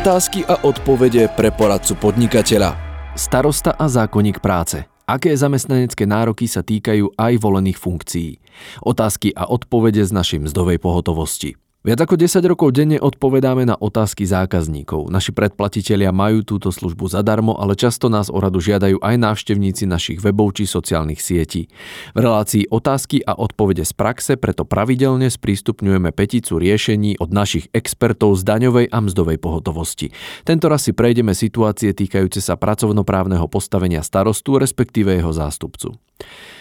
Otázky a odpovede pre poradcu podnikateľa. Starosta a zákonník práce. Aké zamestnanecké nároky sa týkajú aj volených funkcií? Otázky a odpovede z našej mzdovej pohotovosti. Viac ako 10 rokov denne odpovedáme na otázky zákazníkov. Naši predplatitelia majú túto službu zadarmo, ale často nás o radu žiadajú aj návštevníci našich webov či sociálnych sietí. V relácii otázky a odpovede z praxe preto pravidelne sprístupňujeme peticu riešení od našich expertov z daňovej a mzdovej pohotovosti. Tento raz si prejdeme situácie týkajúce sa pracovnoprávneho postavenia starostu, respektíve jeho zástupcu.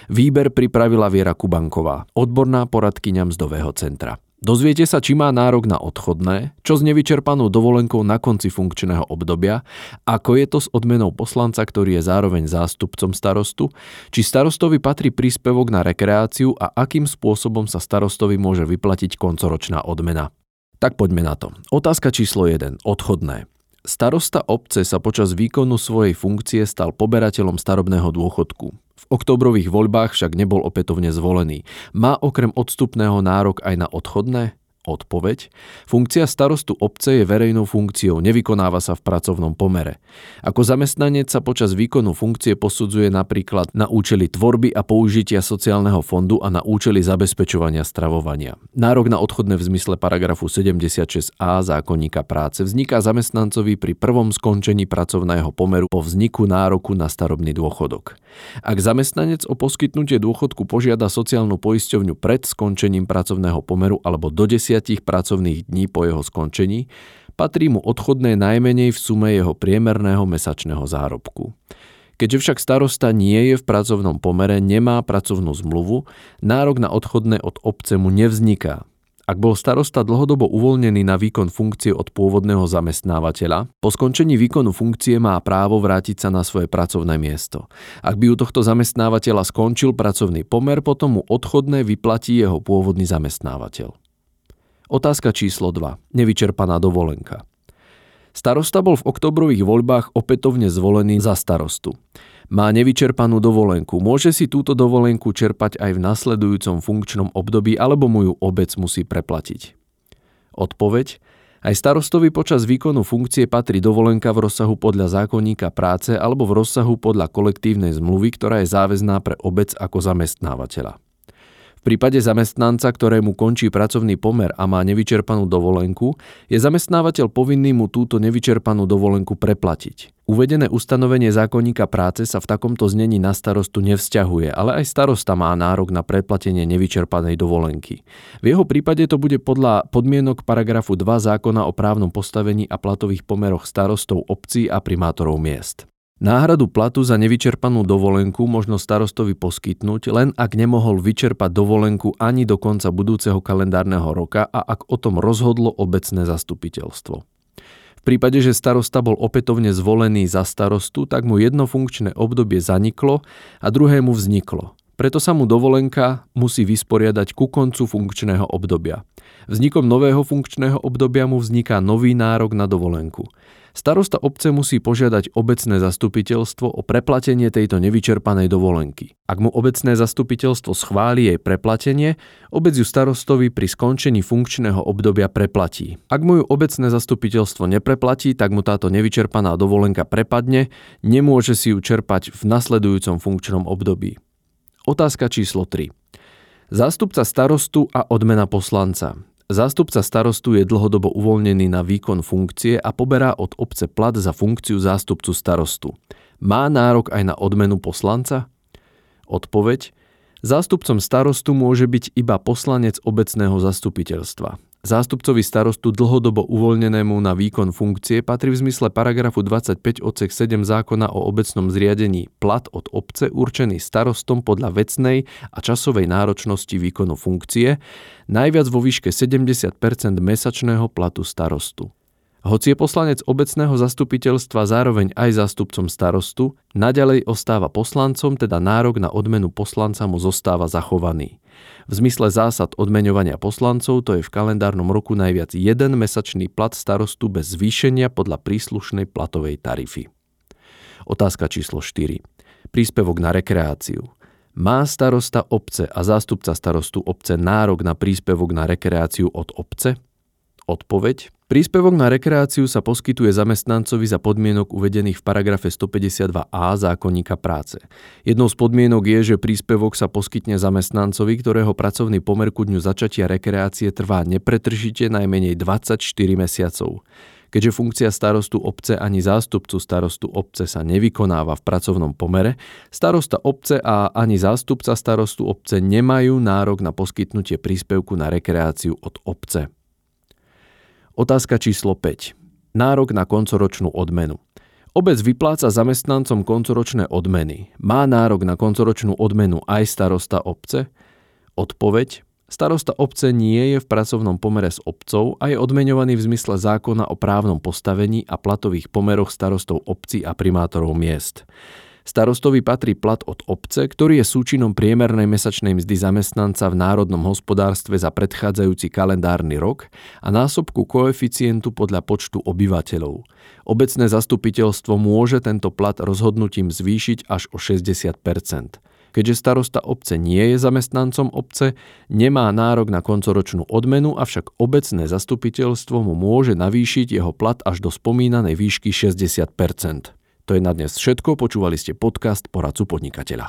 Výber pripravila Viera Kubanková, odborná poradkyňa mzdového centra. Dozviete sa, či má nárok na odchodné, čo s nevyčerpanou dovolenkou na konci funkčného obdobia, ako je to s odmenou poslanca, ktorý je zároveň zástupcom starostu, či starostovi patrí príspevok na rekreáciu a akým spôsobom sa starostovi môže vyplatiť koncoročná odmena. Tak poďme na to. Otázka číslo 1. Odchodné. Starosta obce sa počas výkonu svojej funkcie stal poberateľom starobného dôchodku. V oktobrových voľbách však nebol opätovne zvolený. Má okrem odstupného nárok aj na odchodné? Odpoveď. Funkcia starostu obce je verejnou funkciou, nevykonáva sa v pracovnom pomere. Ako zamestnanec sa počas výkonu funkcie posudzuje napríklad na účely tvorby a použitia sociálneho fondu a na účely zabezpečovania stravovania. Nárok na odchodné v zmysle paragrafu 76a zákonníka práce vzniká zamestnancovi pri prvom skončení pracovného pomeru po vzniku nároku na starobný dôchodok. Ak zamestnanec o poskytnutie dôchodku požiada sociálnu poisťovňu pred skončením pracovného pomeru alebo do 10 60 pracovných dní po jeho skončení, patrí mu odchodné najmenej v sume jeho priemerného mesačného zárobku. Keďže však starosta nie je v pracovnom pomere, nemá pracovnú zmluvu, nárok na odchodné od obce mu nevzniká. Ak bol starosta dlhodobo uvoľnený na výkon funkcie od pôvodného zamestnávateľa, po skončení výkonu funkcie má právo vrátiť sa na svoje pracovné miesto. Ak by u tohto zamestnávateľa skončil pracovný pomer, potom mu odchodné vyplatí jeho pôvodný zamestnávateľ. Otázka číslo 2. Nevyčerpaná dovolenka. Starosta bol v oktobrových voľbách opätovne zvolený za starostu. Má nevyčerpanú dovolenku. Môže si túto dovolenku čerpať aj v nasledujúcom funkčnom období alebo mu ju obec musí preplatiť. Odpoveď. Aj starostovi počas výkonu funkcie patrí dovolenka v rozsahu podľa zákonníka práce alebo v rozsahu podľa kolektívnej zmluvy, ktorá je záväzná pre obec ako zamestnávateľa. V prípade zamestnanca, ktorému končí pracovný pomer a má nevyčerpanú dovolenku, je zamestnávateľ povinný mu túto nevyčerpanú dovolenku preplatiť. Uvedené ustanovenie zákonníka práce sa v takomto znení na starostu nevzťahuje, ale aj starosta má nárok na preplatenie nevyčerpanej dovolenky. V jeho prípade to bude podľa podmienok paragrafu 2 zákona o právnom postavení a platových pomeroch starostov obcí a primátorov miest. Náhradu platu za nevyčerpanú dovolenku možno starostovi poskytnúť, len ak nemohol vyčerpať dovolenku ani do konca budúceho kalendárneho roka a ak o tom rozhodlo obecné zastupiteľstvo. V prípade, že starosta bol opätovne zvolený za starostu, tak mu jedno funkčné obdobie zaniklo a druhému vzniklo. Preto sa mu dovolenka musí vysporiadať ku koncu funkčného obdobia. Vznikom nového funkčného obdobia mu vzniká nový nárok na dovolenku. Starosta obce musí požiadať obecné zastupiteľstvo o preplatenie tejto nevyčerpanej dovolenky. Ak mu obecné zastupiteľstvo schváli jej preplatenie, obec ju starostovi pri skončení funkčného obdobia preplatí. Ak mu ju obecné zastupiteľstvo nepreplatí, tak mu táto nevyčerpaná dovolenka prepadne, nemôže si ju čerpať v nasledujúcom funkčnom období. Otázka číslo 3. Zástupca starostu a odmena poslanca. Zástupca starostu je dlhodobo uvoľnený na výkon funkcie a poberá od obce plat za funkciu zástupcu starostu. Má nárok aj na odmenu poslanca? Odpoveď. Zástupcom starostu môže byť iba poslanec obecného zastupiteľstva. Zástupcovi starostu dlhodobo uvoľnenému na výkon funkcie patrí v zmysle paragrafu 25 odsek 7 zákona o obecnom zriadení plat od obce určený starostom podľa vecnej a časovej náročnosti výkonu funkcie, najviac vo výške 70% mesačného platu starostu. Hoci je poslanec obecného zastupiteľstva zároveň aj zástupcom starostu, naďalej ostáva poslancom, teda nárok na odmenu poslanca mu zostáva zachovaný. V zmysle zásad odmeňovania poslancov to je v kalendárnom roku najviac jeden mesačný plat starostu bez zvýšenia podľa príslušnej platovej tarify. Otázka číslo 4. Príspevok na rekreáciu. Má starosta obce a zástupca starostu obce nárok na príspevok na rekreáciu od obce? Odpoveď. Príspevok na rekreáciu sa poskytuje zamestnancovi za podmienok uvedených v paragrafe 152a zákonníka práce. Jednou z podmienok je, že príspevok sa poskytne zamestnancovi, ktorého pracovný pomer ku dňu začatia rekreácie trvá nepretržite najmenej 24 mesiacov. Keďže funkcia starostu obce ani zástupcu starostu obce sa nevykonáva v pracovnom pomere, starosta obce a ani zástupca starostu obce nemajú nárok na poskytnutie príspevku na rekreáciu od obce. Otázka číslo 5. Nárok na koncoročnú odmenu. Obec vypláca zamestnancom koncoročné odmeny. Má nárok na koncoročnú odmenu aj starosta obce? Odpoveď. Starosta obce nie je v pracovnom pomere s obcov a je odmeňovaný v zmysle zákona o právnom postavení a platových pomeroch starostov obcí a primátorov miest. Starostovi patrí plat od obce, ktorý je súčinom priemernej mesačnej mzdy zamestnanca v národnom hospodárstve za predchádzajúci kalendárny rok a násobku koeficientu podľa počtu obyvateľov. Obecné zastupiteľstvo môže tento plat rozhodnutím zvýšiť až o 60% Keďže starosta obce nie je zamestnancom obce, nemá nárok na koncoročnú odmenu, avšak obecné zastupiteľstvo mu môže navýšiť jeho plat až do spomínanej výšky 60 to je na dnes všetko, počúvali ste podcast Poradcu podnikateľa.